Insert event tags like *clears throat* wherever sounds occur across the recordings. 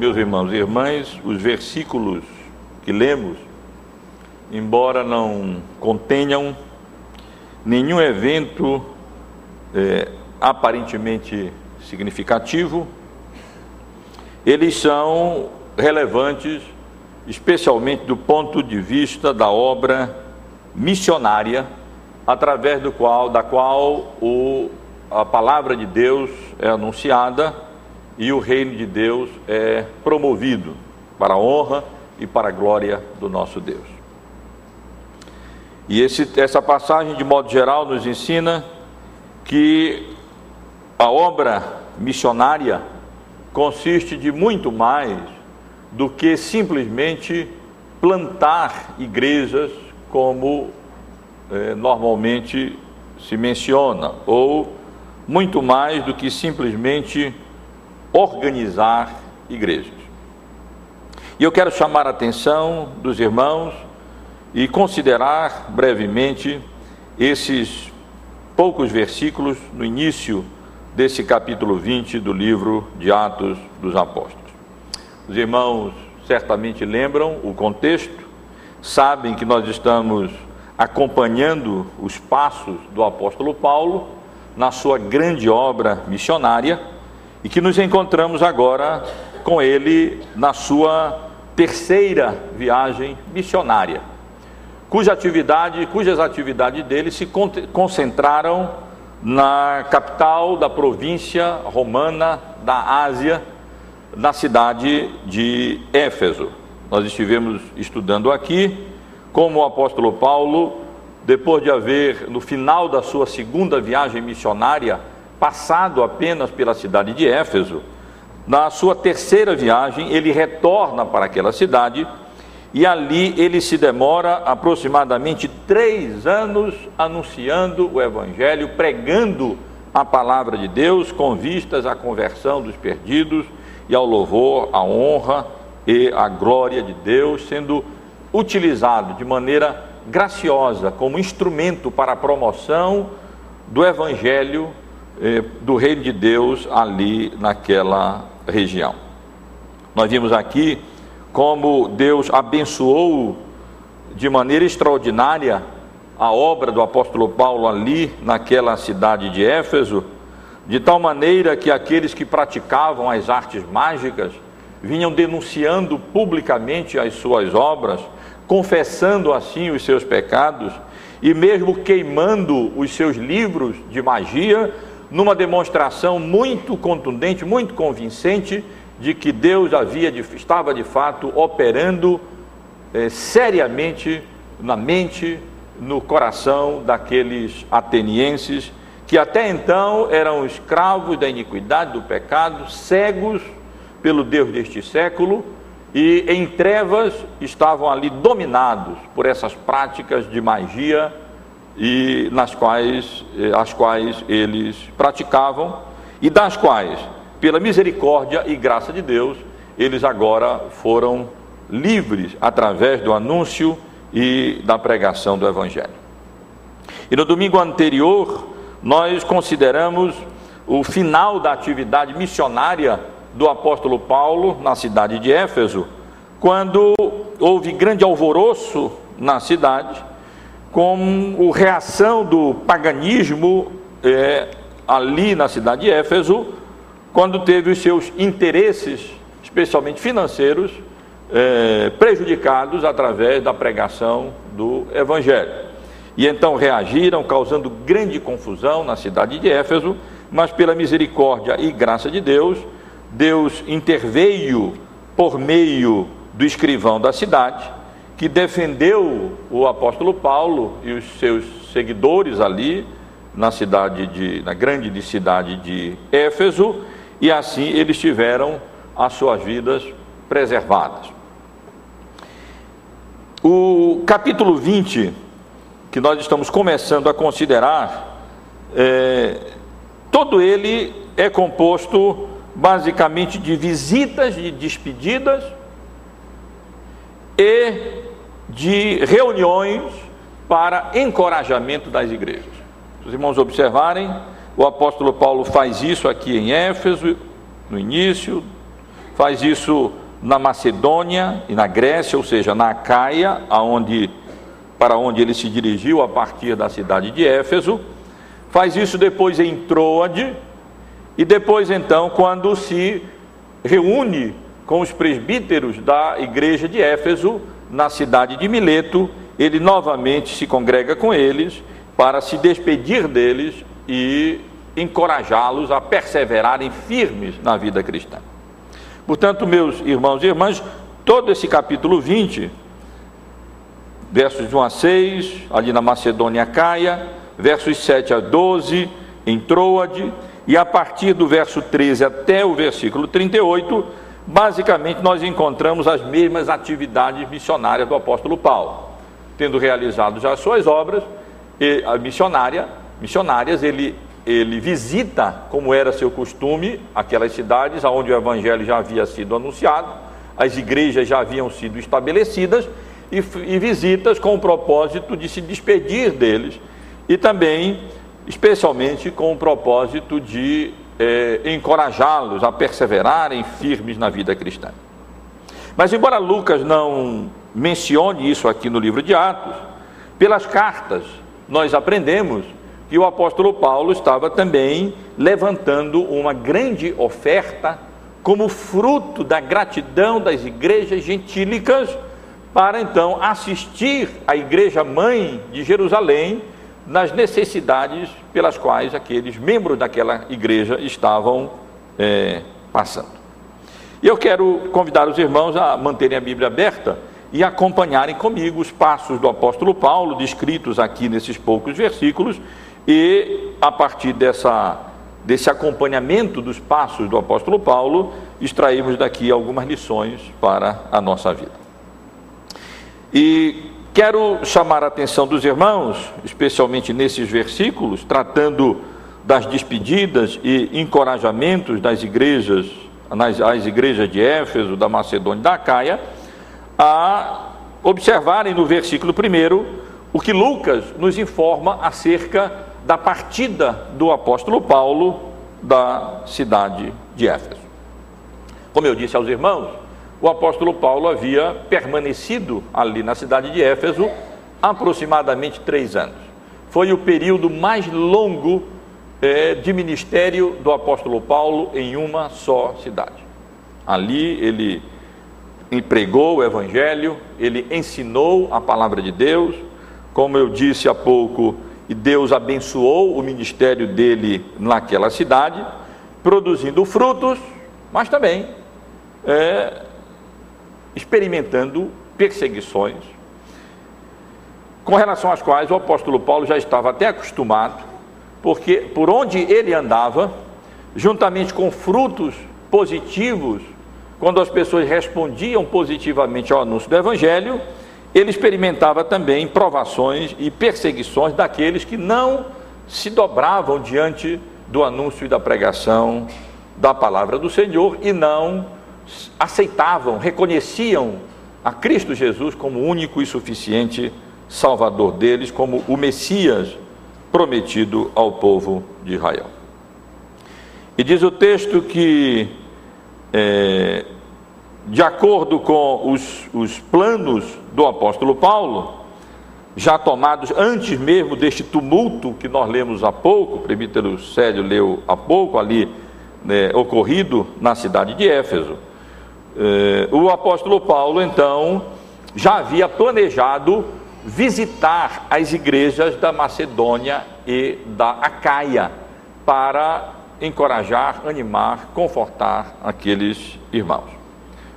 meus irmãos e irmãs, os versículos que lemos, embora não contenham nenhum evento é, aparentemente significativo, eles são relevantes, especialmente do ponto de vista da obra missionária, através do qual, da qual o, a palavra de Deus é anunciada e o reino de Deus é promovido para a honra e para a glória do nosso Deus. E esse, essa passagem, de modo geral, nos ensina que a obra missionária consiste de muito mais do que simplesmente plantar igrejas, como eh, normalmente se menciona, ou muito mais do que simplesmente organizar igrejas. E eu quero chamar a atenção dos irmãos e considerar brevemente esses poucos versículos no início desse capítulo 20 do livro de Atos dos Apóstolos. Os irmãos certamente lembram o contexto, sabem que nós estamos acompanhando os passos do apóstolo Paulo na sua grande obra missionária e que nos encontramos agora com ele na sua terceira viagem missionária, cuja atividade, cujas atividades dele se concentraram na capital da província romana da Ásia, na cidade de Éfeso. Nós estivemos estudando aqui como o apóstolo Paulo, depois de haver, no final da sua segunda viagem missionária, passado apenas pela cidade de Éfeso, na sua terceira viagem, ele retorna para aquela cidade e ali ele se demora aproximadamente três anos anunciando o Evangelho, pregando a palavra de Deus com vistas à conversão dos perdidos e ao louvor, à honra e à glória de Deus, sendo utilizado de maneira graciosa como instrumento para a promoção do Evangelho eh, do Reino de Deus ali naquela região. Nós vimos aqui como Deus abençoou de maneira extraordinária a obra do apóstolo Paulo ali naquela cidade de Éfeso, de tal maneira que aqueles que praticavam as artes mágicas vinham denunciando publicamente as suas obras, confessando assim os seus pecados e mesmo queimando os seus livros de magia, numa demonstração muito contundente, muito convincente de que Deus havia estava de fato operando eh, seriamente na mente, no coração daqueles atenienses que até então eram escravos da iniquidade, do pecado, cegos pelo Deus deste século e em trevas estavam ali dominados por essas práticas de magia e nas quais eh, as quais eles praticavam e das quais pela misericórdia e graça de Deus, eles agora foram livres através do anúncio e da pregação do Evangelho. E no domingo anterior, nós consideramos o final da atividade missionária do apóstolo Paulo na cidade de Éfeso, quando houve grande alvoroço na cidade, com a reação do paganismo é, ali na cidade de Éfeso, quando teve os seus interesses, especialmente financeiros, é, prejudicados através da pregação do Evangelho. E então reagiram, causando grande confusão na cidade de Éfeso, mas pela misericórdia e graça de Deus, Deus interveio por meio do escrivão da cidade, que defendeu o apóstolo Paulo e os seus seguidores ali na cidade de, na grande cidade de Éfeso, e assim eles tiveram as suas vidas preservadas. O capítulo 20, que nós estamos começando a considerar, é, todo ele é composto basicamente de visitas, de despedidas e de reuniões para encorajamento das igrejas. Se os irmãos observarem, o apóstolo Paulo faz isso aqui em Éfeso, no início, faz isso na Macedônia e na Grécia, ou seja, na Acaia, aonde, para onde ele se dirigiu a partir da cidade de Éfeso. Faz isso depois em Troade, e depois, então, quando se reúne com os presbíteros da igreja de Éfeso, na cidade de Mileto, ele novamente se congrega com eles para se despedir deles e encorajá-los a perseverarem firmes na vida cristã. Portanto, meus irmãos e irmãs, todo esse capítulo 20, versos de 1 a 6, ali na Macedônia Caia, versos 7 a 12, em Troade, e a partir do verso 13 até o versículo 38, basicamente nós encontramos as mesmas atividades missionárias do apóstolo Paulo. Tendo realizado já as suas obras, e a missionária, missionárias, ele, ele visita, como era seu costume, aquelas cidades onde o evangelho já havia sido anunciado, as igrejas já haviam sido estabelecidas, e, e visitas com o propósito de se despedir deles e também especialmente com o propósito de eh, encorajá-los a perseverarem firmes na vida cristã. Mas, embora Lucas não mencione isso aqui no livro de Atos, pelas cartas nós aprendemos que o apóstolo Paulo estava também levantando uma grande oferta como fruto da gratidão das igrejas gentílicas para então assistir a igreja mãe de Jerusalém nas necessidades pelas quais aqueles membros daquela igreja estavam é, passando. E eu quero convidar os irmãos a manterem a Bíblia aberta e acompanharem comigo os passos do apóstolo Paulo, descritos aqui nesses poucos versículos, e a partir dessa, desse acompanhamento dos passos do apóstolo Paulo, extraímos daqui algumas lições para a nossa vida. E Quero chamar a atenção dos irmãos, especialmente nesses versículos, tratando das despedidas e encorajamentos das igrejas, nas, as igrejas de Éfeso, da Macedônia e da Caia, a observarem no versículo 1 o que Lucas nos informa acerca da partida do apóstolo Paulo da cidade de Éfeso. Como eu disse aos irmãos, o apóstolo Paulo havia permanecido ali na cidade de Éfeso aproximadamente três anos. Foi o período mais longo é, de ministério do apóstolo Paulo em uma só cidade. Ali ele empregou o evangelho, ele ensinou a palavra de Deus, como eu disse há pouco, e Deus abençoou o ministério dele naquela cidade, produzindo frutos, mas também é, experimentando perseguições, com relação às quais o apóstolo Paulo já estava até acostumado, porque por onde ele andava, juntamente com frutos positivos, quando as pessoas respondiam positivamente ao anúncio do Evangelho, ele experimentava também provações e perseguições daqueles que não se dobravam diante do anúncio e da pregação da palavra do Senhor e não aceitavam, reconheciam a Cristo Jesus como único e suficiente Salvador deles, como o Messias prometido ao povo de Israel. E diz o texto que, é, de acordo com os, os planos do apóstolo Paulo, já tomados antes mesmo deste tumulto que nós lemos há pouco, o presbítero Célio leu há pouco ali, né, ocorrido na cidade de Éfeso, eh, o apóstolo Paulo, então, já havia planejado visitar as igrejas da Macedônia e da Acaia para encorajar, animar, confortar aqueles irmãos.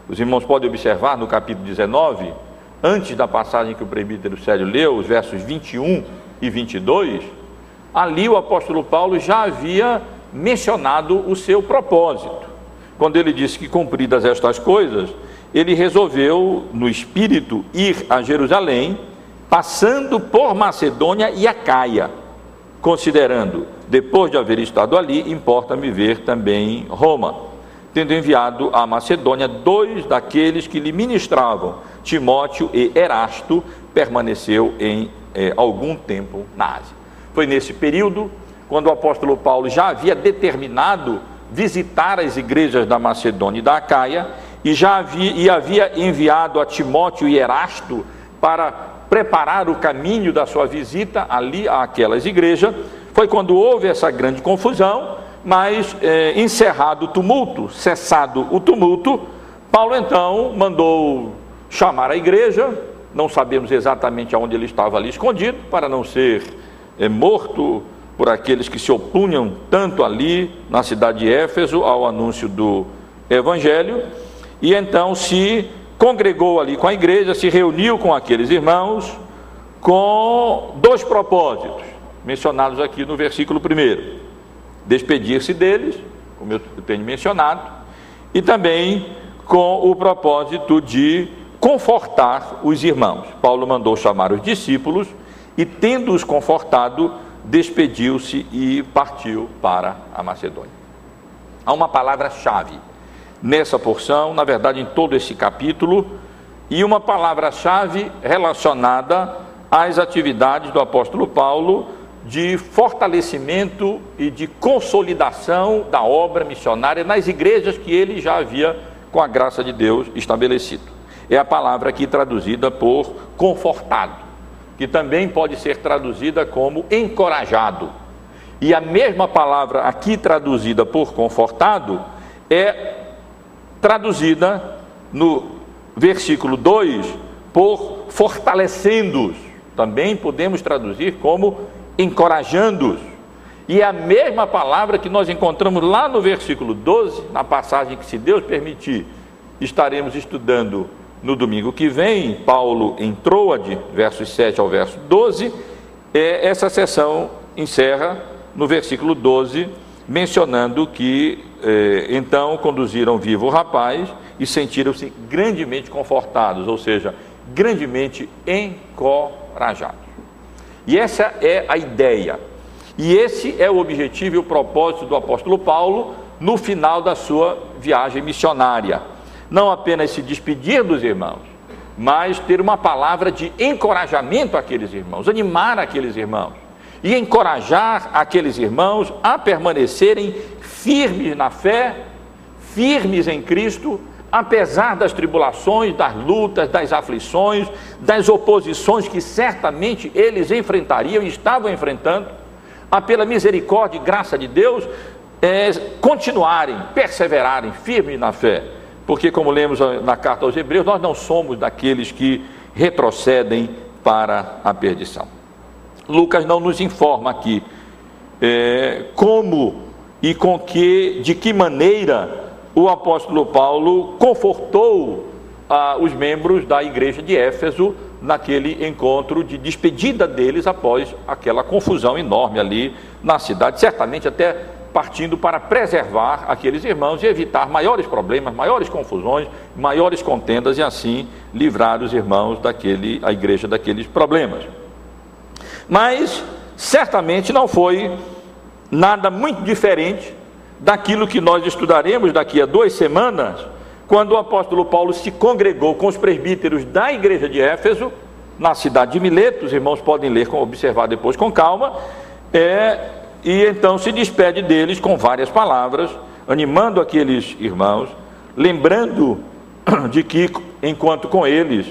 Os irmãos podem observar no capítulo 19, antes da passagem que o presbítero Sérgio leu, os versos 21 e 22, ali o apóstolo Paulo já havia mencionado o seu propósito quando ele disse que cumpridas estas coisas, ele resolveu, no espírito, ir a Jerusalém, passando por Macedônia e Acaia, considerando, depois de haver estado ali, importa-me ver também Roma, tendo enviado a Macedônia dois daqueles que lhe ministravam, Timóteo e Erasto, permaneceu em eh, algum tempo na Ásia. Foi nesse período, quando o apóstolo Paulo já havia determinado visitar as igrejas da Macedônia e da Acaia e já havia, e havia enviado a Timóteo e Erasto para preparar o caminho da sua visita ali àquelas igrejas. Foi quando houve essa grande confusão, mas é, encerrado o tumulto, cessado o tumulto, Paulo então mandou chamar a igreja, não sabemos exatamente aonde ele estava ali escondido, para não ser é, morto por aqueles que se opunham tanto ali na cidade de Éfeso ao anúncio do evangelho, e então se congregou ali com a igreja, se reuniu com aqueles irmãos com dois propósitos, mencionados aqui no versículo 1. Despedir-se deles, como eu tenho mencionado, e também com o propósito de confortar os irmãos. Paulo mandou chamar os discípulos e, tendo-os confortado, despediu-se e partiu para a Macedônia. Há uma palavra-chave nessa porção, na verdade, em todo esse capítulo, e uma palavra-chave relacionada às atividades do apóstolo Paulo de fortalecimento e de consolidação da obra missionária nas igrejas que ele já havia, com a graça de Deus, estabelecido. É a palavra aqui traduzida por confortado que também pode ser traduzida como encorajado. E a mesma palavra aqui traduzida por confortado é traduzida no versículo 2 por fortalecendo-os. Também podemos traduzir como encorajando-os. E é a mesma palavra que nós encontramos lá no versículo 12, na passagem que, se Deus permitir, estaremos estudando no domingo que vem, Paulo em Troade, versos 7 ao verso 12, é, essa sessão encerra no versículo 12, mencionando que é, então conduziram vivo o rapaz e sentiram-se grandemente confortados, ou seja, grandemente encorajados. E essa é a ideia. E esse é o objetivo e o propósito do apóstolo Paulo no final da sua viagem missionária não apenas se despedir dos irmãos, mas ter uma palavra de encorajamento àqueles irmãos, animar aqueles irmãos e encorajar aqueles irmãos a permanecerem firmes na fé, firmes em Cristo, apesar das tribulações, das lutas, das aflições, das oposições que certamente eles enfrentariam e estavam enfrentando, a pela misericórdia e graça de Deus, é, continuarem, perseverarem firmes na fé porque, como lemos na carta aos Hebreus, nós não somos daqueles que retrocedem para a perdição. Lucas não nos informa aqui é, como e com que, de que maneira o apóstolo Paulo confortou os membros da igreja de Éfeso naquele encontro de despedida deles após aquela confusão enorme ali na cidade, certamente até partindo para preservar aqueles irmãos e evitar maiores problemas, maiores confusões, maiores contendas e assim livrar os irmãos daquele, a igreja daqueles problemas. Mas certamente não foi nada muito diferente daquilo que nós estudaremos daqui a duas semanas, quando o apóstolo Paulo se congregou com os presbíteros da igreja de Éfeso, na cidade de Mileto, os irmãos podem ler, observar depois com calma, é, e então se despede deles com várias palavras, animando aqueles irmãos, lembrando *clears throat* de que, enquanto com eles,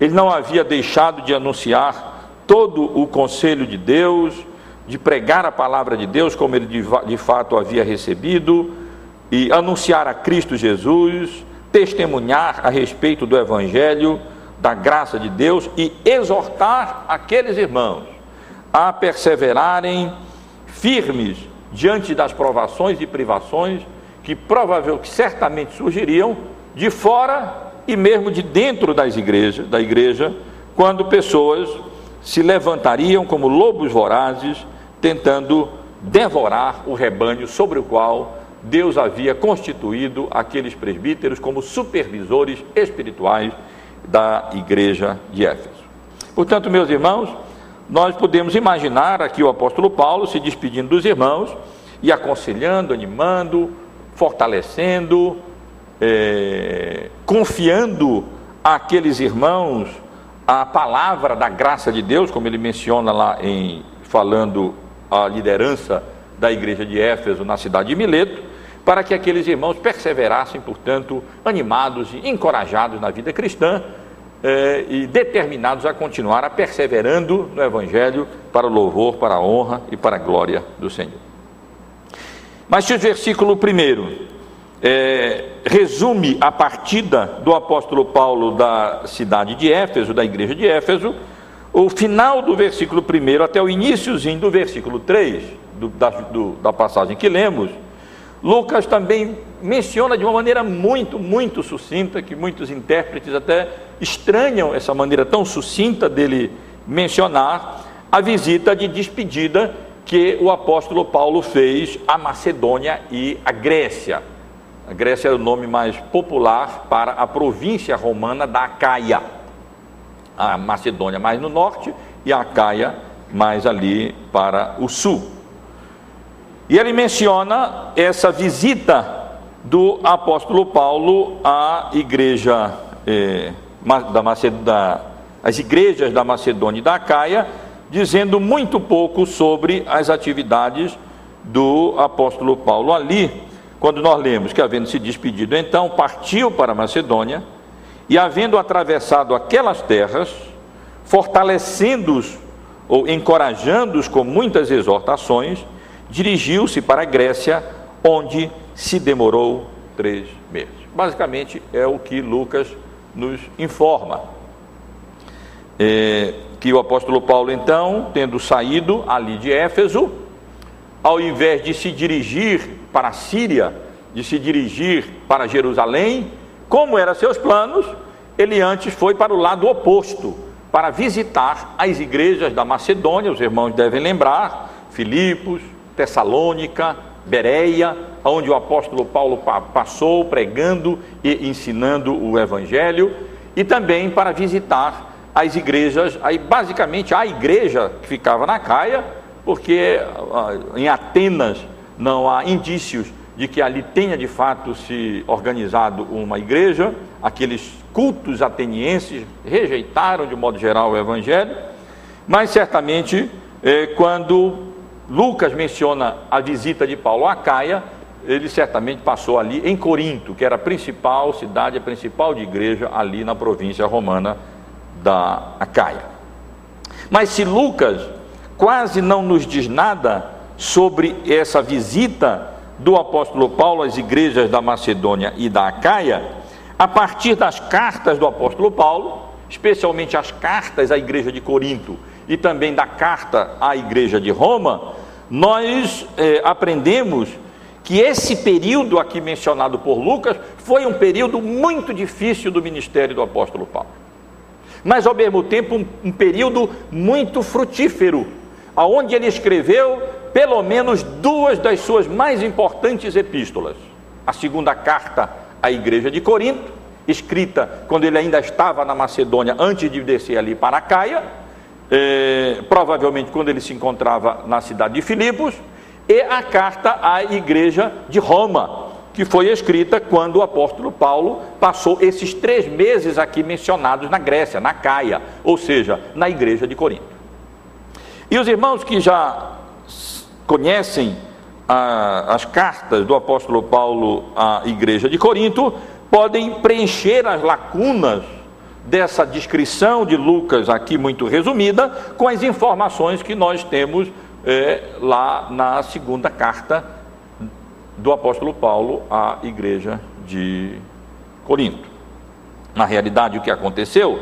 ele não havia deixado de anunciar todo o conselho de Deus, de pregar a palavra de Deus como ele de, de fato havia recebido, e anunciar a Cristo Jesus, testemunhar a respeito do Evangelho, da graça de Deus e exortar aqueles irmãos a perseverarem firmes diante das provações e privações que provavelmente, que certamente surgiriam de fora e mesmo de dentro das igrejas, da igreja, quando pessoas se levantariam como lobos vorazes, tentando devorar o rebanho sobre o qual Deus havia constituído aqueles presbíteros como supervisores espirituais da igreja de Éfeso. Portanto, meus irmãos, nós podemos imaginar aqui o apóstolo Paulo se despedindo dos irmãos e aconselhando, animando, fortalecendo, é, confiando àqueles irmãos a palavra da graça de Deus, como ele menciona lá em falando a liderança da igreja de Éfeso na cidade de Mileto, para que aqueles irmãos perseverassem, portanto, animados e encorajados na vida cristã eh, e determinados a continuar a perseverando no Evangelho para o louvor, para a honra e para a glória do Senhor. Mas se o versículo primeiro é, resume a partida do apóstolo Paulo da cidade de Éfeso, da igreja de Éfeso, o final do versículo 1 até o iníciozinho do versículo 3, do, da, do, da passagem que lemos, Lucas também menciona de uma maneira muito, muito sucinta, que muitos intérpretes até estranham essa maneira tão sucinta dele mencionar, a visita de despedida que o apóstolo Paulo fez à Macedônia e à Grécia. A Grécia era o nome mais popular para a província romana da Acaia. A Macedônia mais no norte e a Acaia mais ali para o sul. E ele menciona essa visita do apóstolo Paulo à igreja eh, da Macedônia, as igrejas da Macedônia e da Acaia, dizendo muito pouco sobre as atividades do apóstolo Paulo ali, quando nós lemos que, havendo se despedido, então partiu para Macedônia e, havendo atravessado aquelas terras, fortalecendo-os ou encorajando-os com muitas exortações, dirigiu-se para a Grécia, onde se demorou três meses. Basicamente é o que Lucas nos informa. É, que o apóstolo Paulo, então, tendo saído ali de Éfeso, ao invés de se dirigir para a Síria, de se dirigir para Jerusalém, como eram seus planos, ele antes foi para o lado oposto, para visitar as igrejas da Macedônia, os irmãos devem lembrar, Filipos, Tessalônica, Bereia, onde o apóstolo Paulo passou pregando e ensinando o evangelho, e também para visitar as igrejas, aí basicamente a igreja que ficava na Caia, porque ah, em Atenas não há indícios de que ali tenha de fato se organizado uma igreja, aqueles cultos atenienses rejeitaram de modo geral o evangelho, mas certamente eh, quando Lucas menciona a visita de Paulo a Caia, ele certamente passou ali em Corinto, que era a principal cidade, a principal de igreja ali na província romana da Acaia. Mas se Lucas quase não nos diz nada sobre essa visita do apóstolo Paulo às igrejas da Macedônia e da Acaia, a partir das cartas do apóstolo Paulo, especialmente as cartas à igreja de Corinto e também da carta à igreja de Roma, nós eh, aprendemos que esse período aqui mencionado por Lucas foi um período muito difícil do ministério do apóstolo Paulo mas ao mesmo tempo um, um período muito frutífero, aonde ele escreveu pelo menos duas das suas mais importantes epístolas. A segunda carta à igreja de Corinto, escrita quando ele ainda estava na Macedônia, antes de descer ali para a Caia, eh, provavelmente quando ele se encontrava na cidade de Filipos, e a carta à igreja de Roma, que foi escrita quando o apóstolo Paulo passou esses três meses aqui mencionados na Grécia, na Caia, ou seja, na igreja de Corinto. E os irmãos que já conhecem as cartas do apóstolo Paulo à igreja de Corinto, podem preencher as lacunas dessa descrição de Lucas aqui muito resumida com as informações que nós temos eh, lá na segunda carta do apóstolo Paulo à igreja de Corinto. Na realidade, o que aconteceu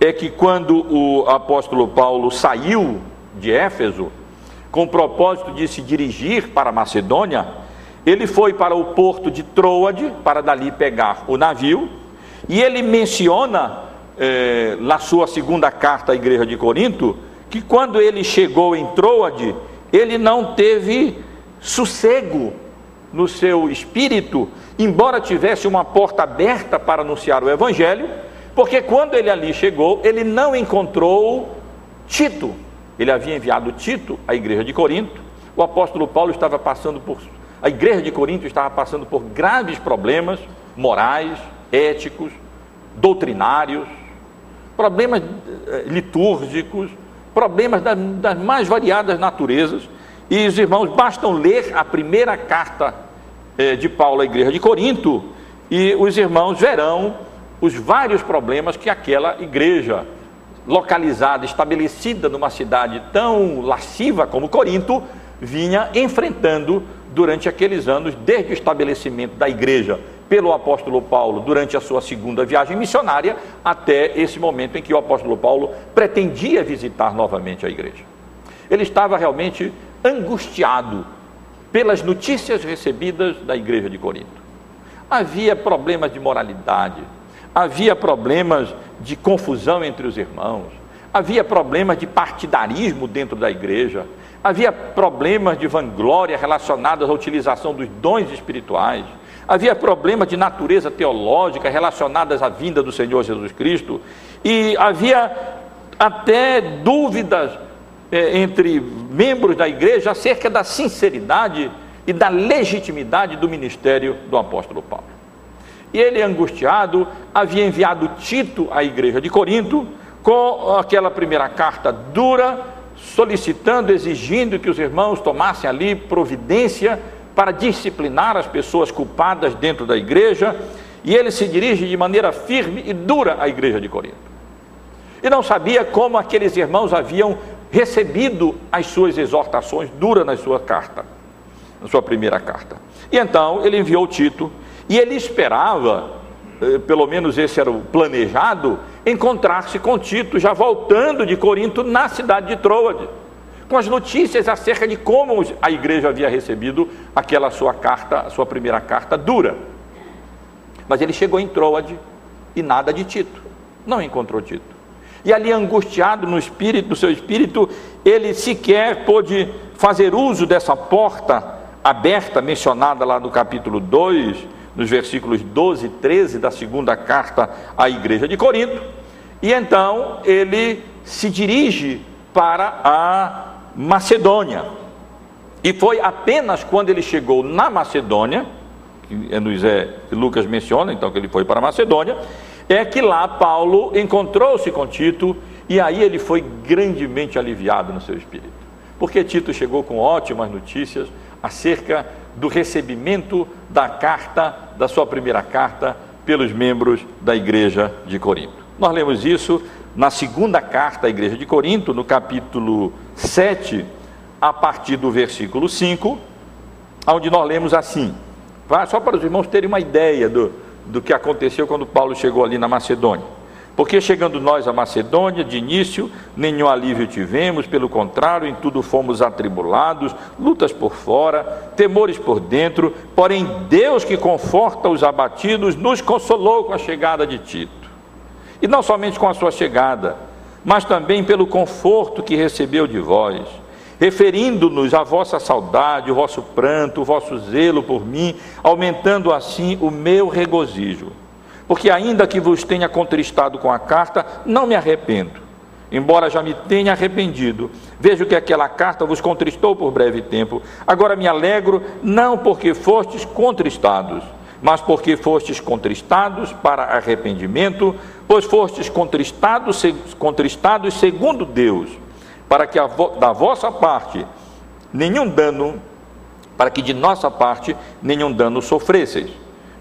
é que quando o apóstolo Paulo saiu de Éfeso, com o propósito de se dirigir para Macedônia, ele foi para o porto de Troade, para dali pegar o navio, e ele menciona na sua segunda carta à igreja de Corinto, que quando ele chegou em Troade, ele não teve sossego no seu espírito, embora tivesse uma porta aberta para anunciar o Evangelho, porque quando ele ali chegou, ele não encontrou Tito. Ele havia enviado Tito à igreja de Corinto. O apóstolo Paulo estava passando por. A igreja de Corinto estava passando por graves problemas morais, éticos, doutrinários, problemas eh, litúrgicos, problemas das mais variadas naturezas. E os irmãos, bastam ler a primeira carta eh, de Paulo à igreja de Corinto e os irmãos verão os vários problemas que aquela igreja localizada, estabelecida numa cidade tão lasciva como Corinto, vinha enfrentando durante aqueles anos, desde o estabelecimento da igreja pelo apóstolo Paulo durante a sua segunda viagem missionária, até esse momento em que o apóstolo Paulo pretendia visitar novamente a igreja. Ele estava realmente angustiado pelas notícias recebidas da igreja de Corinto. Havia problemas de moralidade, havia problemas de confusão entre os irmãos, havia problemas de partidarismo dentro da igreja, havia problemas de vanglória relacionados à utilização dos dons espirituais, havia problemas de natureza teológica relacionados à vinda do Senhor Jesus Cristo, e havia até dúvidas é, entre membros da igreja acerca da sinceridade e da legitimidade do ministério do apóstolo Paulo. E ele, angustiado, havia enviado Tito à igreja de Corinto com aquela primeira carta dura, solicitando, exigindo que os irmãos tomassem ali providência para disciplinar as pessoas culpadas dentro da igreja, e ele se dirige de maneira firme e dura à igreja de Corinto. E não sabia como aqueles irmãos haviam recebido as suas exortações duras na sua carta, na sua primeira carta. E então ele enviou Tito, e ele esperava, eh, pelo menos esse era o planejado, encontrar-se com Tito já voltando de Corinto na cidade de Troade com as notícias acerca de como a igreja havia recebido aquela sua carta, a sua primeira carta dura. Mas ele chegou em Troade e nada de Tito, não encontrou Tito. E ali angustiado no espírito, no seu espírito, ele sequer pôde fazer uso dessa porta aberta mencionada lá no capítulo 2, nos versículos 12 e 13 da segunda carta à igreja de Corinto. E então ele se dirige para a Macedônia. E foi apenas quando ele chegou na Macedônia, que é, Lucas menciona, então que ele foi para a Macedônia, é que lá Paulo encontrou-se com Tito e aí ele foi grandemente aliviado no seu espírito. Porque Tito chegou com ótimas notícias acerca do recebimento da carta, da sua primeira carta, pelos membros da igreja de Corinto. Nós lemos isso na segunda carta à igreja de Corinto, no capítulo 7, a partir do versículo 5, onde nós lemos assim, só para os irmãos terem uma ideia do, do que aconteceu quando Paulo chegou ali na Macedônia. Porque chegando nós à Macedônia, de início, nenhum alívio tivemos, pelo contrário, em tudo fomos atribulados, lutas por fora, temores por dentro, porém Deus que conforta os abatidos nos consolou com a chegada de Tito e não somente com a sua chegada, mas também pelo conforto que recebeu de vós, referindo-nos à vossa saudade, o vosso pranto, o vosso zelo por mim, aumentando assim o meu regozijo. Porque, ainda que vos tenha contristado com a carta, não me arrependo. Embora já me tenha arrependido, vejo que aquela carta vos contristou por breve tempo. Agora me alegro, não porque fostes contristados, mas porque fostes contristados para arrependimento, pois fostes contristados, contristados segundo Deus, para que da vossa parte nenhum dano, para que de nossa parte nenhum dano sofresseis.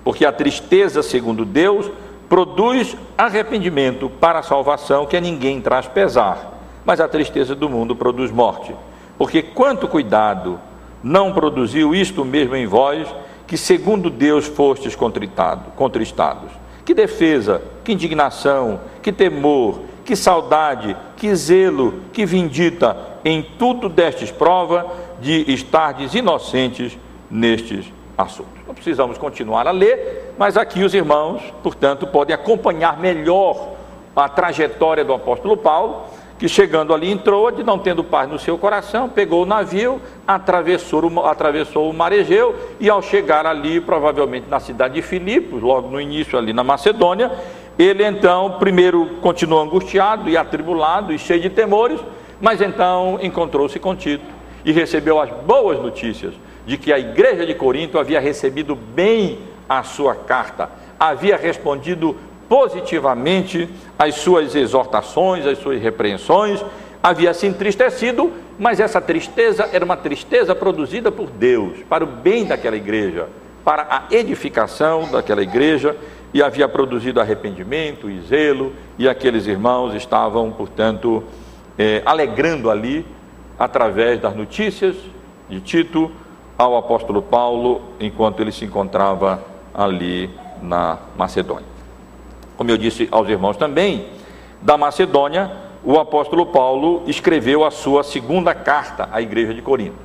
Porque a tristeza, segundo Deus, produz arrependimento para a salvação que a ninguém traz pesar, mas a tristeza do mundo produz morte. Porque quanto cuidado não produziu isto mesmo em vós, que segundo Deus fostes contristados. Que defesa, que indignação, que temor, que saudade, que zelo, que vindita, em tudo destes prova de estardes inocentes nestes assuntos. Não precisamos continuar a ler, mas aqui os irmãos, portanto, podem acompanhar melhor a trajetória do apóstolo Paulo que chegando ali em Troade, não tendo paz no seu coração, pegou o navio, atravessou o, atravessou o mar Egeu e ao chegar ali, provavelmente na cidade de Filipos, logo no início ali na Macedônia, ele então primeiro continuou angustiado e atribulado e cheio de temores, mas então encontrou-se com Tito e recebeu as boas notícias de que a igreja de Corinto havia recebido bem a sua carta, havia respondido positivamente as suas exortações, as suas repreensões, havia se entristecido, mas essa tristeza era uma tristeza produzida por Deus, para o bem daquela igreja, para a edificação daquela igreja e havia produzido arrependimento e zelo, e aqueles irmãos estavam, portanto, eh, alegrando ali, através das notícias de Tito, ao apóstolo Paulo, enquanto ele se encontrava ali na Macedônia. Como eu disse aos irmãos também, da Macedônia, o apóstolo Paulo escreveu a sua segunda carta à igreja de Corinto.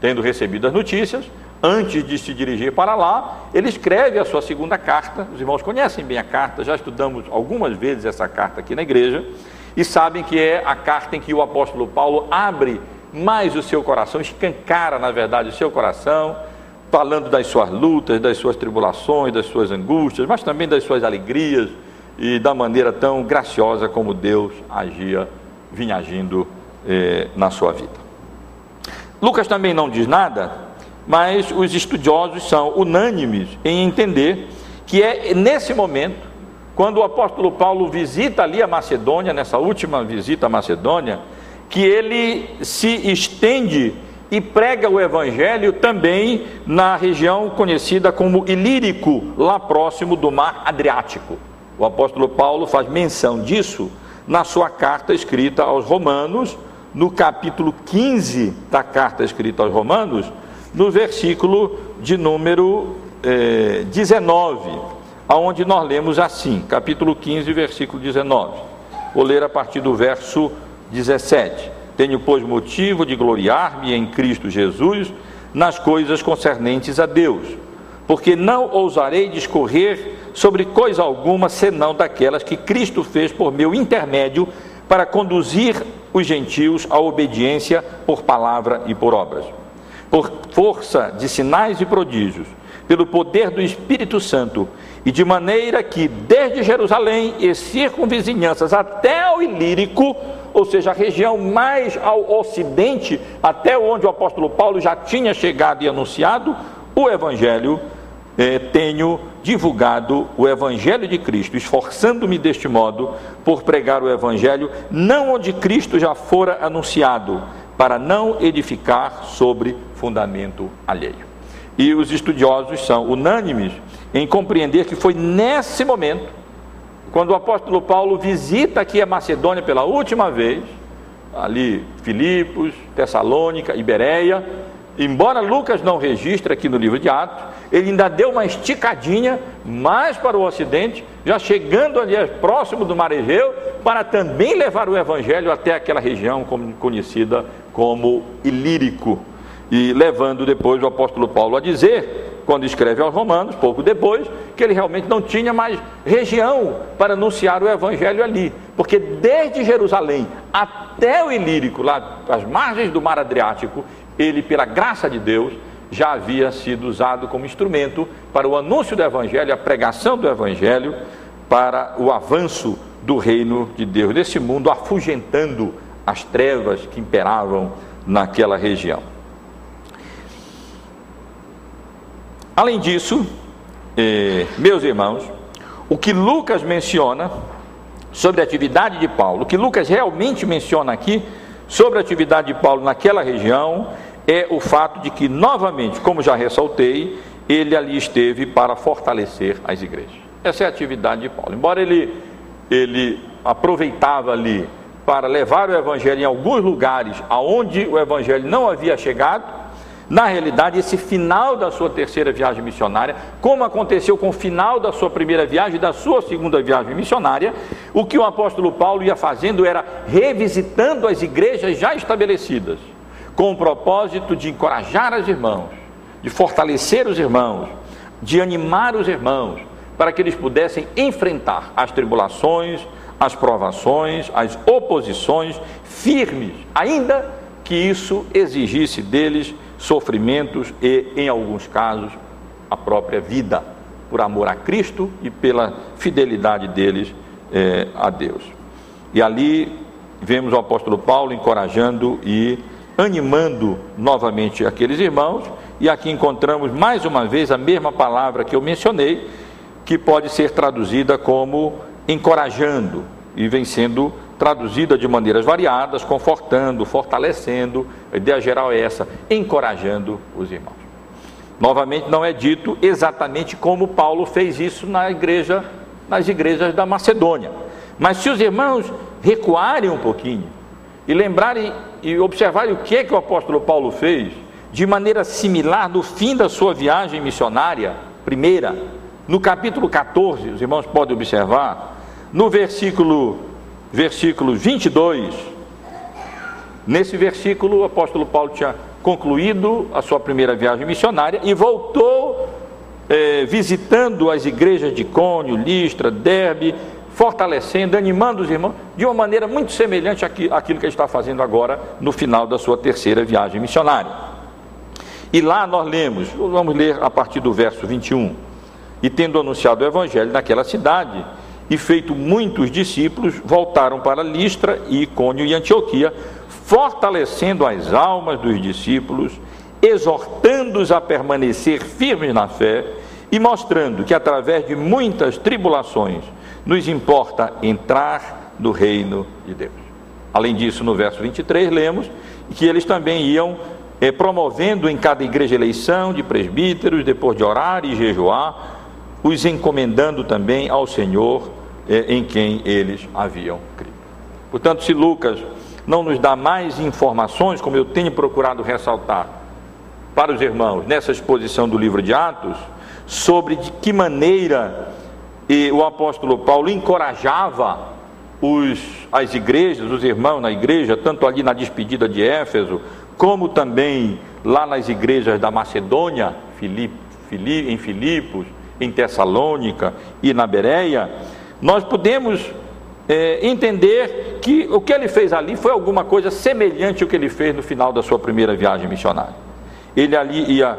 Tendo recebido as notícias, antes de se dirigir para lá, ele escreve a sua segunda carta. Os irmãos conhecem bem a carta, já estudamos algumas vezes essa carta aqui na igreja, e sabem que é a carta em que o apóstolo Paulo abre mais o seu coração, escancara, na verdade, o seu coração, falando das suas lutas, das suas tribulações, das suas angústias, mas também das suas alegrias e da maneira tão graciosa como Deus agia, vinha agindo eh, na sua vida. Lucas também não diz nada mas os estudiosos são unânimes em entender que é nesse momento, quando o apóstolo Paulo visita ali a Macedônia, nessa última visita à Macedônia, que ele se estende e prega o evangelho também na região conhecida como Ilírico, lá próximo do mar Adriático. O apóstolo Paulo faz menção disso na sua carta escrita aos Romanos, no capítulo 15 da carta escrita aos Romanos, no versículo de número eh, 19, aonde nós lemos assim, capítulo 15, versículo 19. Vou ler a partir do verso 17. Tenho, pois, motivo de gloriar-me em Cristo Jesus nas coisas concernentes a Deus, porque não ousarei discorrer sobre coisa alguma senão daquelas que Cristo fez por meu intermédio para conduzir os gentios à obediência por palavra e por obras. Por força de sinais e prodígios, pelo poder do Espírito Santo, e de maneira que, desde Jerusalém e circunvizinhanças até o Ilírico, ou seja, a região mais ao ocidente, até onde o apóstolo Paulo já tinha chegado e anunciado o Evangelho, eh, tenho divulgado o Evangelho de Cristo, esforçando-me deste modo por pregar o Evangelho, não onde Cristo já fora anunciado, para não edificar sobre fundamento alheio. E os estudiosos são unânimes em compreender que foi nesse momento, quando o apóstolo Paulo visita aqui a Macedônia pela última vez, ali Filipos, Tessalônica, Ibereia, embora Lucas não registre aqui no livro de Atos, ele ainda deu uma esticadinha mais para o ocidente, já chegando ali próximo do Mar Egeu, para também levar o evangelho até aquela região conhecida como Ilírico. E levando depois o apóstolo Paulo a dizer, quando escreve aos Romanos, pouco depois, que ele realmente não tinha mais região para anunciar o evangelho ali, porque desde Jerusalém até o Ilírico, lá às margens do mar Adriático, ele, pela graça de Deus, já havia sido usado como instrumento para o anúncio do Evangelho, a pregação do Evangelho, para o avanço do reino de Deus, desse mundo afugentando as trevas que imperavam naquela região. Além disso, eh, meus irmãos, o que Lucas menciona sobre a atividade de Paulo, o que Lucas realmente menciona aqui sobre a atividade de Paulo naquela região, é o fato de que, novamente, como já ressaltei, ele ali esteve para fortalecer as igrejas. Essa é a atividade de Paulo. Embora ele, ele aproveitava ali para levar o evangelho em alguns lugares aonde o evangelho não havia chegado, na realidade, esse final da sua terceira viagem missionária, como aconteceu com o final da sua primeira viagem e da sua segunda viagem missionária, o que o apóstolo Paulo ia fazendo era revisitando as igrejas já estabelecidas com o propósito de encorajar os irmãos, de fortalecer os irmãos, de animar os irmãos, para que eles pudessem enfrentar as tribulações, as provações, as oposições firmes, ainda que isso exigisse deles sofrimentos e, em alguns casos, a própria vida, por amor a Cristo e pela fidelidade deles eh, a Deus. E ali vemos o apóstolo Paulo encorajando e animando novamente aqueles irmãos, e aqui encontramos mais uma vez a mesma palavra que eu mencionei, que pode ser traduzida como encorajando, e vem sendo traduzida de maneiras variadas, confortando, fortalecendo. A ideia geral é essa, encorajando os irmãos. Novamente, não é dito exatamente como Paulo fez isso na igreja, nas igrejas da Macedônia. Mas se os irmãos recuarem um pouquinho e lembrarem e observarem o que é que o apóstolo Paulo fez, de maneira similar no fim da sua viagem missionária, primeira, no capítulo 14, os irmãos podem observar, no versículo, versículo 22, nesse versículo o apóstolo Paulo tinha concluído a sua primeira viagem missionária e voltou é, visitando as igrejas de Cônio, Listra, Derbe, fortalecendo, animando os irmãos, de uma maneira muito semelhante àquilo que ele está fazendo agora no final da sua terceira viagem missionária. E lá nós lemos, vamos ler a partir do verso 21. E tendo anunciado o evangelho naquela cidade, e feito muitos discípulos, voltaram para Listra, Icônio e Antioquia, fortalecendo as almas dos discípulos, exortando-os a permanecer firmes na fé e mostrando que através de muitas tribulações nos importa entrar no reino de Deus. Além disso, no verso 23, lemos que eles também iam eh, promovendo em cada igreja eleição de presbíteros, depois de orar e jejuar, os encomendando também ao Senhor eh, em quem eles haviam crido. Portanto, se Lucas não nos dá mais informações, como eu tenho procurado ressaltar para os irmãos nessa exposição do livro de Atos, sobre de que maneira o apóstolo Paulo encorajava os, as igrejas, os irmãos na igreja, tanto ali na despedida de Éfeso, como também lá nas igrejas da Macedônia, em Filipos, em Tessalônica e na Bereia, nós podemos é, entender que o que ele fez ali foi alguma coisa semelhante ao que ele fez no final da sua primeira viagem missionária. Ele ali ia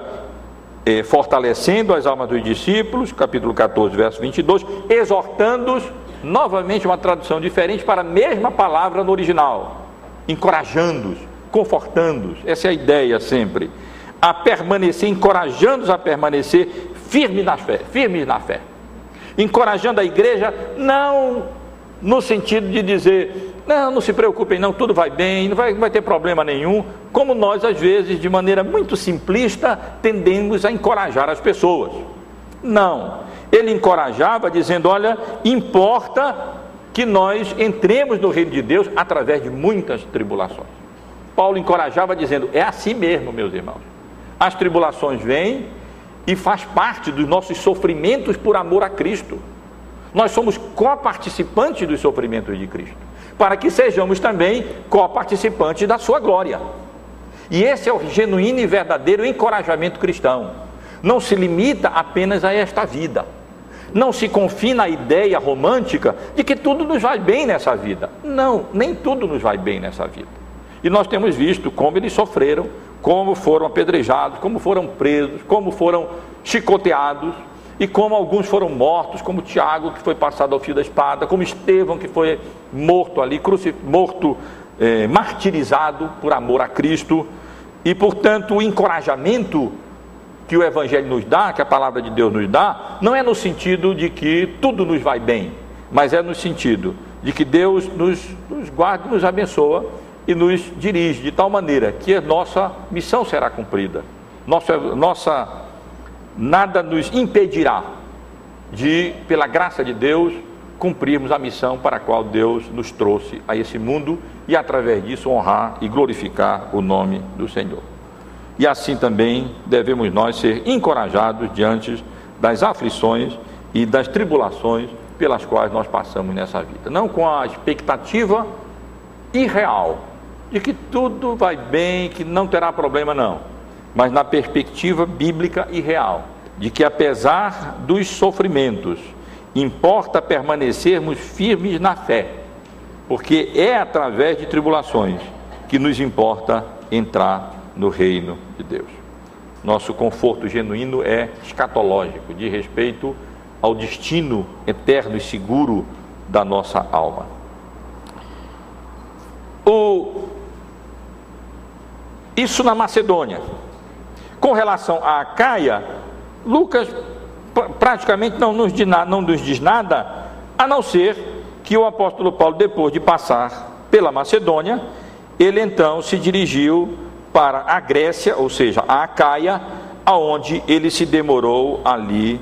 é, fortalecendo as almas dos discípulos, capítulo 14, verso 22, exortando-os, novamente uma tradução diferente para a mesma palavra no original, encorajando-os, confortando-os, essa é a ideia sempre, a permanecer, encorajando-os a permanecer firmes na fé, firmes na fé, encorajando a igreja, não no sentido de dizer, não, não se preocupem, não, tudo vai bem, não vai, não vai ter problema nenhum, como nós, às vezes, de maneira muito simplista, tendemos a encorajar as pessoas. Não, ele encorajava dizendo: olha, importa que nós entremos no reino de Deus através de muitas tribulações. Paulo encorajava dizendo: é assim mesmo, meus irmãos. As tribulações vêm e faz parte dos nossos sofrimentos por amor a Cristo. Nós somos coparticipantes dos sofrimentos de Cristo, para que sejamos também coparticipantes da sua glória. E esse é o genuíno e verdadeiro encorajamento cristão. Não se limita apenas a esta vida. Não se confina a ideia romântica de que tudo nos vai bem nessa vida. Não, nem tudo nos vai bem nessa vida. E nós temos visto como eles sofreram, como foram apedrejados, como foram presos, como foram chicoteados, e como alguns foram mortos, como Tiago, que foi passado ao fio da espada, como Estevão, que foi morto ali, morto, é, martirizado por amor a Cristo, e portanto o encorajamento que o Evangelho nos dá, que a palavra de Deus nos dá, não é no sentido de que tudo nos vai bem, mas é no sentido de que Deus nos, nos guarda, nos abençoa e nos dirige de tal maneira que a nossa missão será cumprida, nossa, nossa nada nos impedirá de, pela graça de Deus, cumprirmos a missão para a qual Deus nos trouxe a esse mundo e, através disso, honrar e glorificar o nome do Senhor. E assim também devemos nós ser encorajados diante das aflições e das tribulações pelas quais nós passamos nessa vida. Não com a expectativa irreal de que tudo vai bem, que não terá problema, não mas na perspectiva bíblica e real, de que apesar dos sofrimentos, importa permanecermos firmes na fé, porque é através de tribulações que nos importa entrar no reino de Deus. Nosso conforto genuíno é escatológico, de respeito ao destino eterno e seguro da nossa alma. O... Isso na Macedônia. Com relação à Caia, Lucas praticamente não nos, diz, não nos diz nada, a não ser que o apóstolo Paulo, depois de passar pela Macedônia, ele então se dirigiu para a Grécia, ou seja, a Caia, aonde ele se demorou ali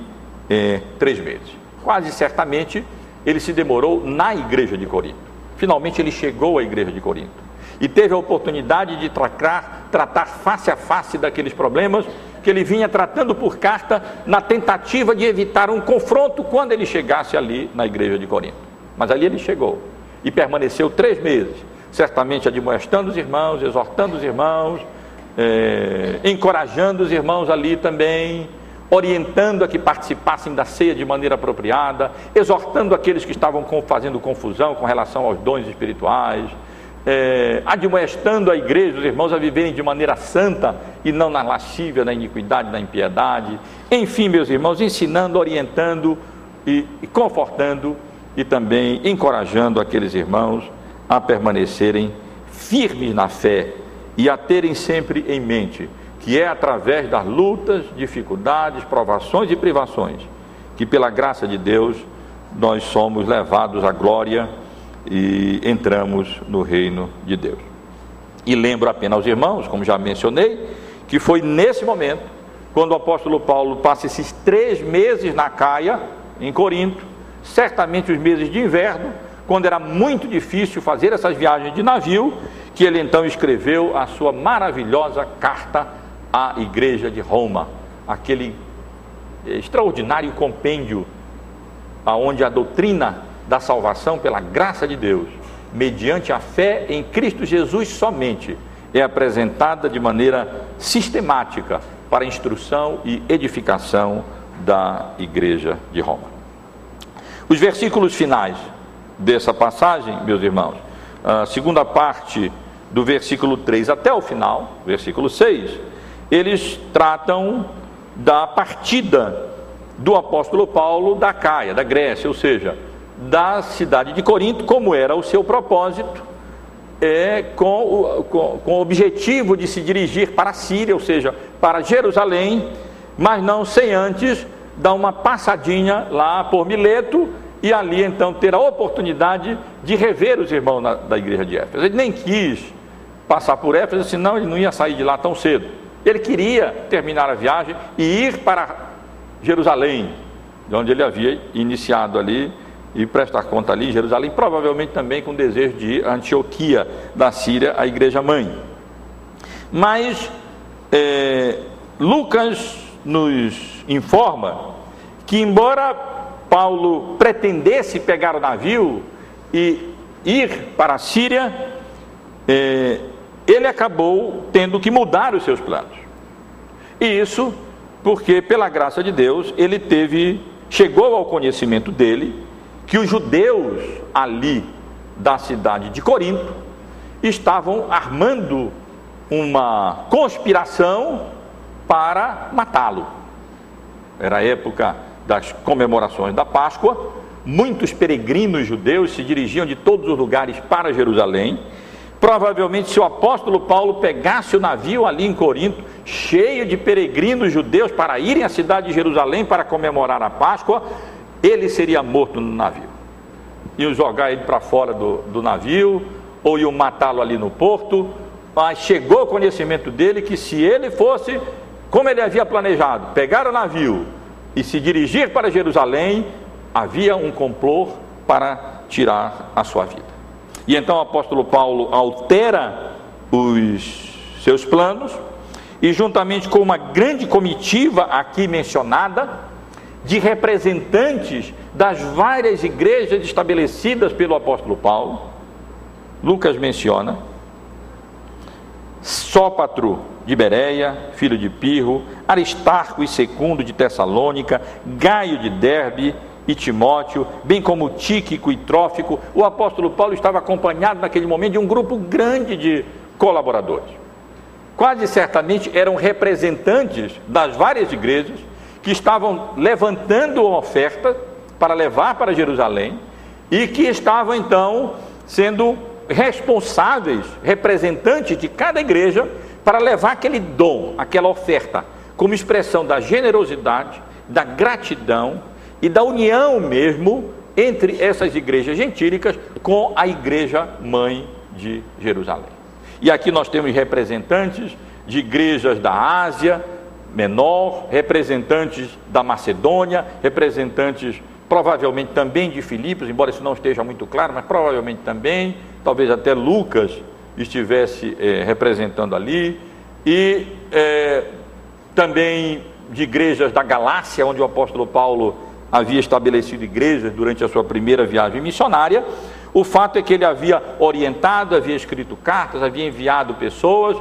é, três meses. Quase certamente ele se demorou na igreja de Corinto. Finalmente ele chegou à igreja de Corinto e teve a oportunidade de tratar, tratar face a face daqueles problemas que ele vinha tratando por carta na tentativa de evitar um confronto quando ele chegasse ali na igreja de Corinto. Mas ali ele chegou e permaneceu três meses, certamente admoestando os irmãos, exortando os irmãos, é, encorajando os irmãos ali também, orientando a que participassem da ceia de maneira apropriada, exortando aqueles que estavam fazendo confusão com relação aos dons espirituais, é, admoestando a igreja, os irmãos a viverem de maneira santa e não na lascívia, na iniquidade, na impiedade. Enfim, meus irmãos, ensinando, orientando e, e confortando e também encorajando aqueles irmãos a permanecerem firmes na fé e a terem sempre em mente que é através das lutas, dificuldades, provações e privações que, pela graça de Deus, nós somos levados à glória e entramos no reino de Deus. E lembro apenas aos irmãos, como já mencionei, que foi nesse momento, quando o apóstolo Paulo passa esses três meses na Caia, em Corinto, certamente os meses de inverno, quando era muito difícil fazer essas viagens de navio, que ele então escreveu a sua maravilhosa carta à igreja de Roma, aquele extraordinário compêndio aonde a doutrina da salvação pela graça de Deus, mediante a fé em Cristo Jesus somente, é apresentada de maneira sistemática para instrução e edificação da igreja de Roma. Os versículos finais dessa passagem, meus irmãos, a segunda parte do versículo 3 até o final, versículo 6, eles tratam da partida do apóstolo Paulo da Caia, da Grécia, ou seja, da cidade de Corinto, como era o seu propósito, é, com, o, com, com o objetivo de se dirigir para a Síria, ou seja, para Jerusalém, mas não sem antes dar uma passadinha lá por Mileto e ali então ter a oportunidade de rever os irmãos na, da igreja de Éfeso. Ele nem quis passar por Éfeso, senão ele não ia sair de lá tão cedo. Ele queria terminar a viagem e ir para Jerusalém, de onde ele havia iniciado ali e prestar conta ali em Jerusalém, provavelmente também com desejo de ir Antioquia da Síria, a igreja mãe. Mas é, Lucas nos informa que, embora Paulo pretendesse pegar o navio e ir para a Síria, é, ele acabou tendo que mudar os seus planos. E isso porque, pela graça de Deus, ele teve, chegou ao conhecimento dele que os judeus ali da cidade de Corinto estavam armando uma conspiração para matá-lo. Era a época das comemorações da Páscoa, muitos peregrinos judeus se dirigiam de todos os lugares para Jerusalém. Provavelmente, se o apóstolo Paulo pegasse o navio ali em Corinto, cheio de peregrinos judeus para irem à cidade de Jerusalém para comemorar a Páscoa, ele seria morto no navio. Iam jogar ele para fora do, do navio, ou iam matá-lo ali no porto, mas chegou o conhecimento dele que se ele fosse, como ele havia planejado, pegar o navio e se dirigir para Jerusalém, havia um complô para tirar a sua vida. E então o apóstolo Paulo altera os seus planos e, juntamente com uma grande comitiva aqui mencionada, de representantes das várias igrejas estabelecidas pelo apóstolo Paulo, Lucas menciona, Sópatro de Bereia, filho de Pirro, Aristarco e Secundo de Tessalônica, Gaio de Derbe e Timóteo, bem como Tíquico e Trófico. O apóstolo Paulo estava acompanhado naquele momento de um grupo grande de colaboradores. Quase certamente eram representantes das várias igrejas que estavam levantando oferta para levar para Jerusalém e que estavam então sendo responsáveis, representantes de cada igreja para levar aquele dom, aquela oferta, como expressão da generosidade, da gratidão e da união mesmo entre essas igrejas gentílicas com a igreja mãe de Jerusalém. E aqui nós temos representantes de igrejas da Ásia, Menor, representantes da Macedônia, representantes provavelmente também de Filipos, embora isso não esteja muito claro, mas provavelmente também, talvez até Lucas estivesse é, representando ali, e é, também de igrejas da Galácia, onde o apóstolo Paulo havia estabelecido igrejas durante a sua primeira viagem missionária. O fato é que ele havia orientado, havia escrito cartas, havia enviado pessoas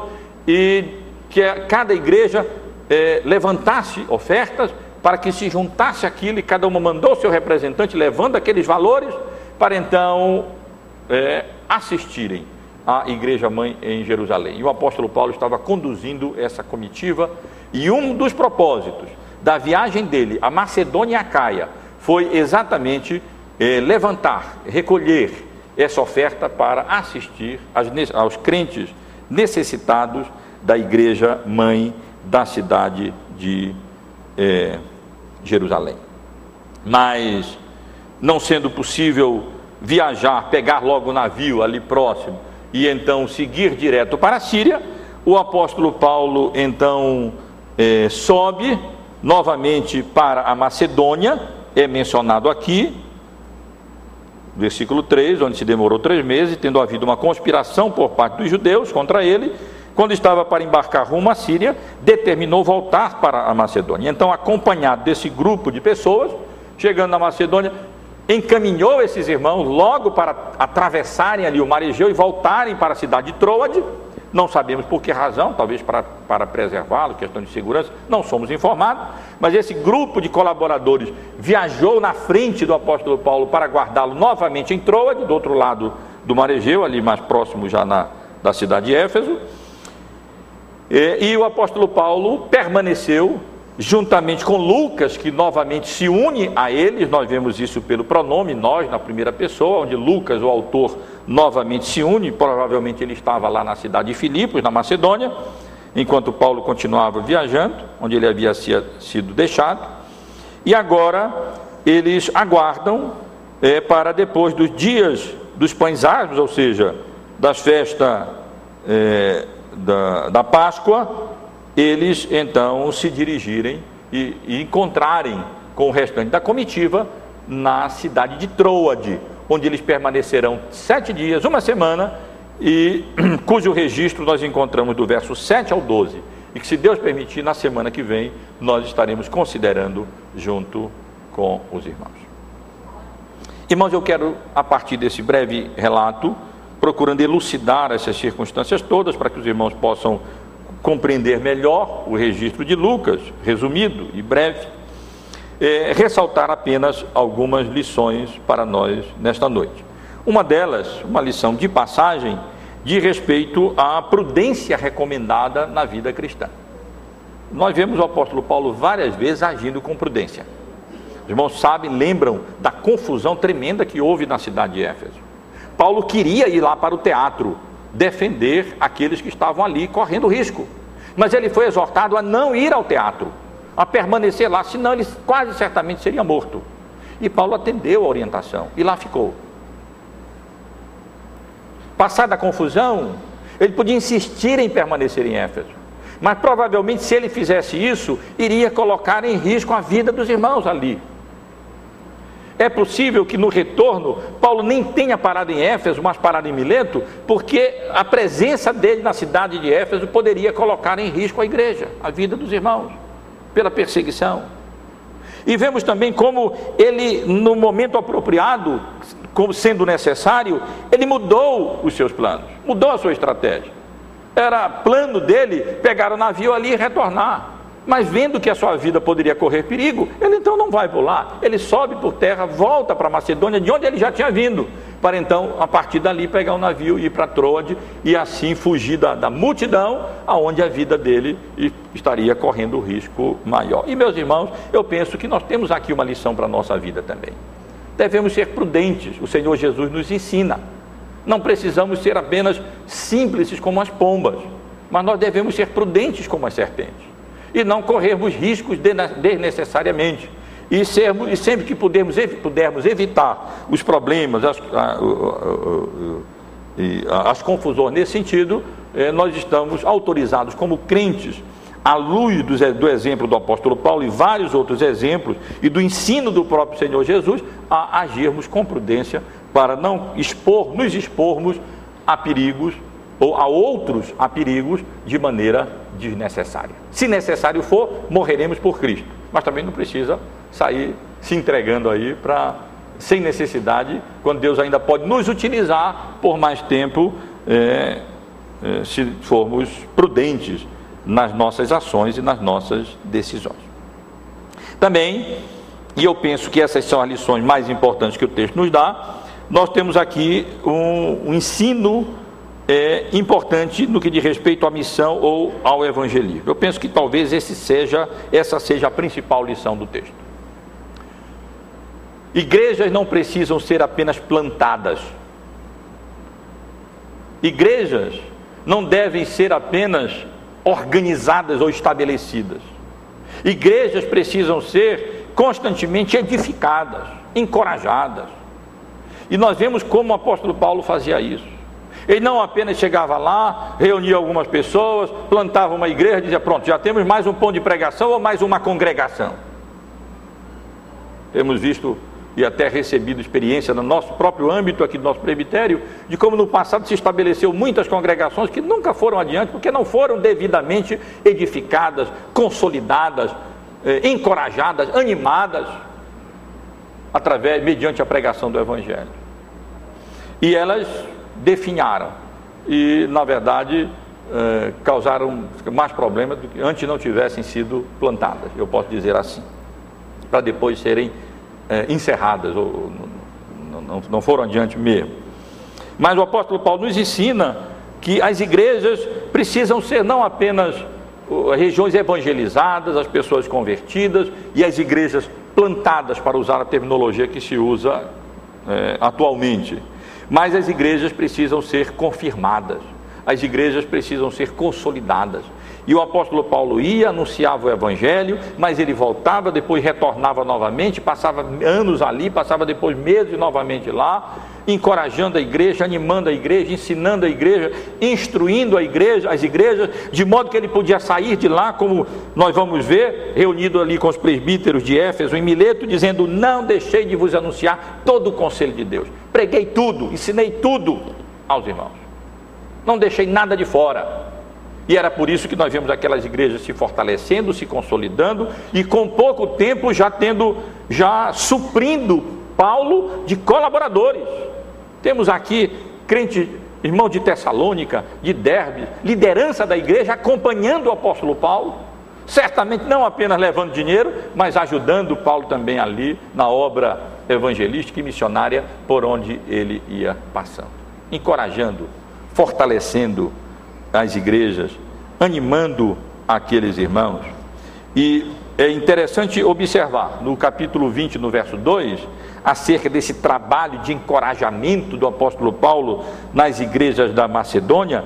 e que cada igreja é, levantasse ofertas para que se juntasse aquilo e cada uma mandou seu representante levando aqueles valores para então é, assistirem à igreja mãe em Jerusalém. E o apóstolo Paulo estava conduzindo essa comitiva e um dos propósitos da viagem dele a Macedônia e a Caia foi exatamente é, levantar, recolher essa oferta para assistir aos crentes necessitados da igreja mãe da cidade de é, Jerusalém. Mas, não sendo possível viajar, pegar logo o navio ali próximo e então seguir direto para a Síria, o apóstolo Paulo então é, sobe novamente para a Macedônia, é mencionado aqui, versículo 3, onde se demorou três meses, tendo havido uma conspiração por parte dos judeus contra ele, quando estava para embarcar rumo à Síria, determinou voltar para a Macedônia. Então, acompanhado desse grupo de pessoas, chegando na Macedônia, encaminhou esses irmãos logo para atravessarem ali o mar Egeu e voltarem para a cidade de Troade. Não sabemos por que razão, talvez para, para preservá-lo, questão de segurança, não somos informados, mas esse grupo de colaboradores viajou na frente do apóstolo Paulo para guardá-lo novamente em Troade, do outro lado do Mar Egeu, ali mais próximo já na, da cidade de Éfeso. E, o apóstolo Paulo permaneceu juntamente com Lucas, que novamente se une a eles, nós vemos isso pelo pronome nós, na primeira pessoa, onde Lucas, o autor, novamente se une, provavelmente ele estava lá na cidade de Filipos, na Macedônia, enquanto Paulo continuava viajando, onde ele havia sido deixado, e agora eles aguardam é, para depois dos dias dos pães asmos, ou seja, das festas é, da, da Páscoa, eles então se dirigirem e, e encontrarem com o restante da comitiva na cidade de Troade, onde eles permanecerão sete dias, uma semana, e *clears throat* cujo registro nós encontramos do verso 7 ao 12. E que, se Deus permitir, na semana que vem, nós estaremos considerando junto com os irmãos. Irmãos, eu quero, a partir desse breve relato, procurando elucidar essas circunstâncias todas para que os irmãos possam compreender melhor o registro de Lucas, resumido e breve, é, ressaltar apenas algumas lições para nós nesta noite. Uma delas, uma lição de passagem, de respeito à prudência recomendada na vida cristã. Nós vemos o apóstolo Paulo várias vezes agindo com prudência. Os irmãos sabem, lembram da confusão tremenda que houve na cidade de Éfeso. Paulo queria ir lá para o teatro defender aqueles que estavam ali correndo risco. Mas ele foi exortado a não ir ao teatro, a permanecer lá, senão ele quase certamente seria morto. E Paulo atendeu a orientação e lá ficou. Passada a confusão, ele podia insistir em permanecer em Éfeso. Mas provavelmente, se ele fizesse isso, iria colocar em risco a vida dos irmãos ali. É possível que no retorno Paulo nem tenha parado em Éfeso, mas parado em Mileto, porque a presença dele na cidade de Éfeso poderia colocar em risco a igreja, a vida dos irmãos, pela perseguição. E vemos também como ele, no momento apropriado, como sendo necessário, ele mudou os seus planos, mudou a sua estratégia. Era plano dele pegar o navio ali e retornar. Mas vendo que a sua vida poderia correr perigo, ele então não vai pular. Ele sobe por terra, volta para Macedônia, de onde ele já tinha vindo, para então, a partir dali, pegar o um navio e ir para Troade e assim fugir da, da multidão, aonde a vida dele estaria correndo risco maior. E meus irmãos, eu penso que nós temos aqui uma lição para a nossa vida também. Devemos ser prudentes, o Senhor Jesus nos ensina. Não precisamos ser apenas simples como as pombas, mas nós devemos ser prudentes como as serpentes e não corrermos riscos desnecessariamente. E, sermos, e sempre que pudermos, pudermos evitar os problemas, as, as confusões nesse sentido, eh, nós estamos autorizados como crentes à luz do, exemplo do apóstolo Paulo e vários outros exemplos, e do ensino do próprio Senhor Jesus, a agirmos com prudência para não expor, nos expormos a perigos ou a outros a perigos de maneira desnecessária. Se necessário for, morreremos por Cristo, mas também não precisa sair se entregando aí para sem necessidade, quando Deus ainda pode nos utilizar por mais tempo, é, é, se formos prudentes nas nossas ações e nas nossas decisões. Também, e eu penso que essas são as lições mais importantes que o texto nos dá, nós temos aqui um, um ensino é, importante no que diz respeito à missão ou ao evangelismo. Eu penso que talvez esse seja, essa seja a principal lição do texto. Igrejas não precisam ser apenas plantadas. Igrejas não devem ser apenas organizadas ou estabelecidas. Igrejas precisam ser constantemente edificadas, encorajadas. E nós vemos como o apóstolo Paulo fazia isso. Ele não apenas chegava lá, reunia algumas pessoas, plantava uma igreja, dizia: Pronto, já temos mais um ponto de pregação ou mais uma congregação. Temos visto e até recebido experiência no nosso próprio âmbito aqui do nosso presbitério, de como no passado se estabeleceu muitas congregações que nunca foram adiante, porque não foram devidamente edificadas, consolidadas, eh, encorajadas, animadas, através, mediante a pregação do Evangelho. E elas definharam e, na verdade, eh, causaram mais problemas do que antes não tivessem sido plantadas, eu posso dizer assim, para depois serem é, encerradas, ou não, não, não foram adiante mesmo. Mas o apóstolo Paulo nos ensina que as igrejas precisam ser não apenas regiões evangelizadas, as pessoas convertidas e as igrejas plantadas, para usar a terminologia que se usa é, atualmente, mas as igrejas precisam ser confirmadas, as igrejas precisam ser consolidadas. E o apóstolo Paulo ia, anunciava o evangelho, mas ele voltava, depois retornava novamente, passava anos ali, passava depois meses novamente lá, encorajando a igreja, animando a igreja, ensinando a igreja, instruindo a igreja, as igrejas, de modo que ele podia sair de lá, como nós vamos ver, reunido ali com os presbíteros de Éfeso em Mileto, dizendo: Não deixei de vos anunciar todo o conselho de Deus. Preguei tudo, ensinei tudo aos irmãos. Não deixei nada de fora. E era por isso que nós vemos aquelas igrejas se fortalecendo, se consolidando e com pouco tempo já tendo, já suprindo Paulo de colaboradores. Temos aqui crente, irmão de Tessalônica, de Derbe, liderança da igreja acompanhando o apóstolo Paulo, certamente não apenas levando dinheiro, mas ajudando Paulo também ali na obra evangelística e missionária por onde ele ia passando, encorajando, fortalecendo as igrejas, animando aqueles irmãos. E é interessante observar no capítulo 20, no verso 2, acerca desse trabalho de encorajamento do apóstolo Paulo nas igrejas da Macedônia,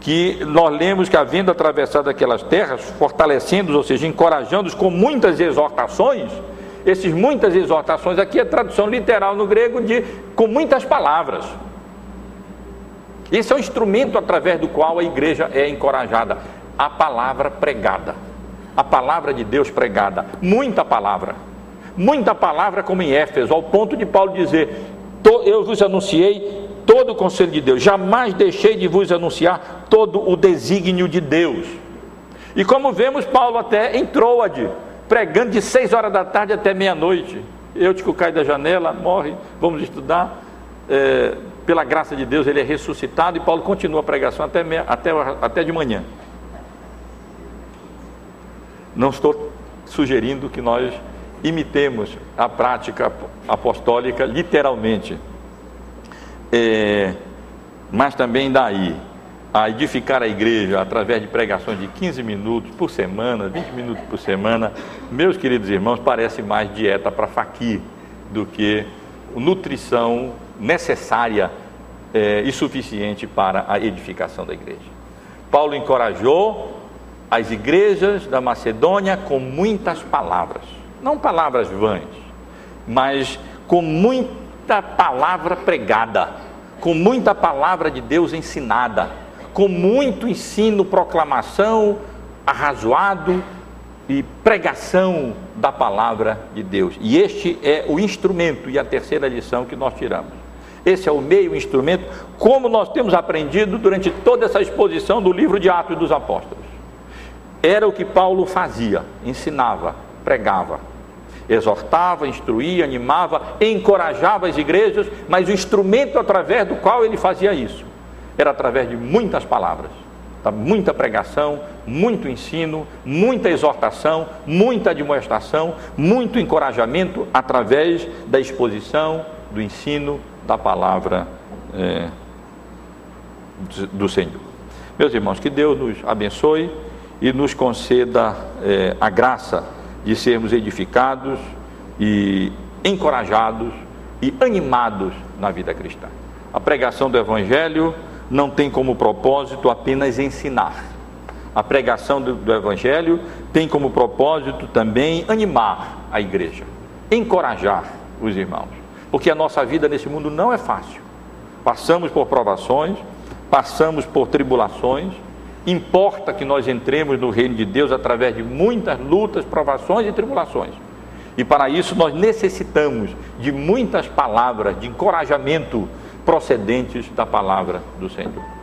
que nós lemos que, havendo atravessado aquelas terras, fortalecendo-os, ou seja, encorajando-os com muitas exortações, esses muitas exortações aqui é tradução literal no grego de com muitas palavras. Esse é o instrumento através do qual a igreja é encorajada. A palavra pregada. A palavra de Deus pregada. Muita palavra. Muita palavra, como em Éfeso, ao ponto de Paulo dizer: Eu vos anunciei todo o conselho de Deus, jamais deixei de vos anunciar todo o desígnio de Deus. E como vemos, Paulo até em Troade, pregando de seis horas da tarde até meia-noite. Eutico cai da janela, morre, vamos estudar. É, pela graça de Deus, ele é ressuscitado e Paulo continua a pregação até, até, até de manhã. Não estou sugerindo que nós imitemos a prática apostólica literalmente, é, mas também daí a edificar a igreja através de pregações de 15 minutos por semana, 20 minutos por semana, meus queridos irmãos, parece mais dieta para faquir do que nutrição necessária é, e suficiente para a edificação da igreja. Paulo encorajou as igrejas da Macedônia com muitas palavras, não palavras vãs, mas com muita palavra pregada, com muita palavra de Deus ensinada, com muito ensino, proclamação arrazoado e pregação da palavra de Deus. E este é o instrumento e a terceira lição que nós tiramos. Esse é o meio instrumento, como nós temos aprendido durante toda essa exposição do livro de Atos dos Apóstolos. Era o que Paulo fazia, ensinava, pregava, exortava, instruía, animava, encorajava as igrejas, mas o instrumento através do qual ele fazia isso era através de muitas palavras, tá? muita pregação, muito ensino, muita exortação, muita demonstração, muito encorajamento através da exposição, do ensino da palavra é, do Senhor. Meus irmãos, que Deus nos abençoe e nos conceda é, a graça de sermos edificados e encorajados e animados na vida cristã. A pregação do Evangelho não tem como propósito apenas ensinar. A pregação do, do Evangelho tem como propósito também animar a igreja, encorajar os irmãos, porque a nossa vida nesse mundo não é fácil. Passamos por provações, passamos por tribulações, Importa que nós entremos no reino de Deus através de muitas lutas, provações e tribulações. E para isso nós necessitamos de muitas palavras de encorajamento procedentes da palavra do Senhor.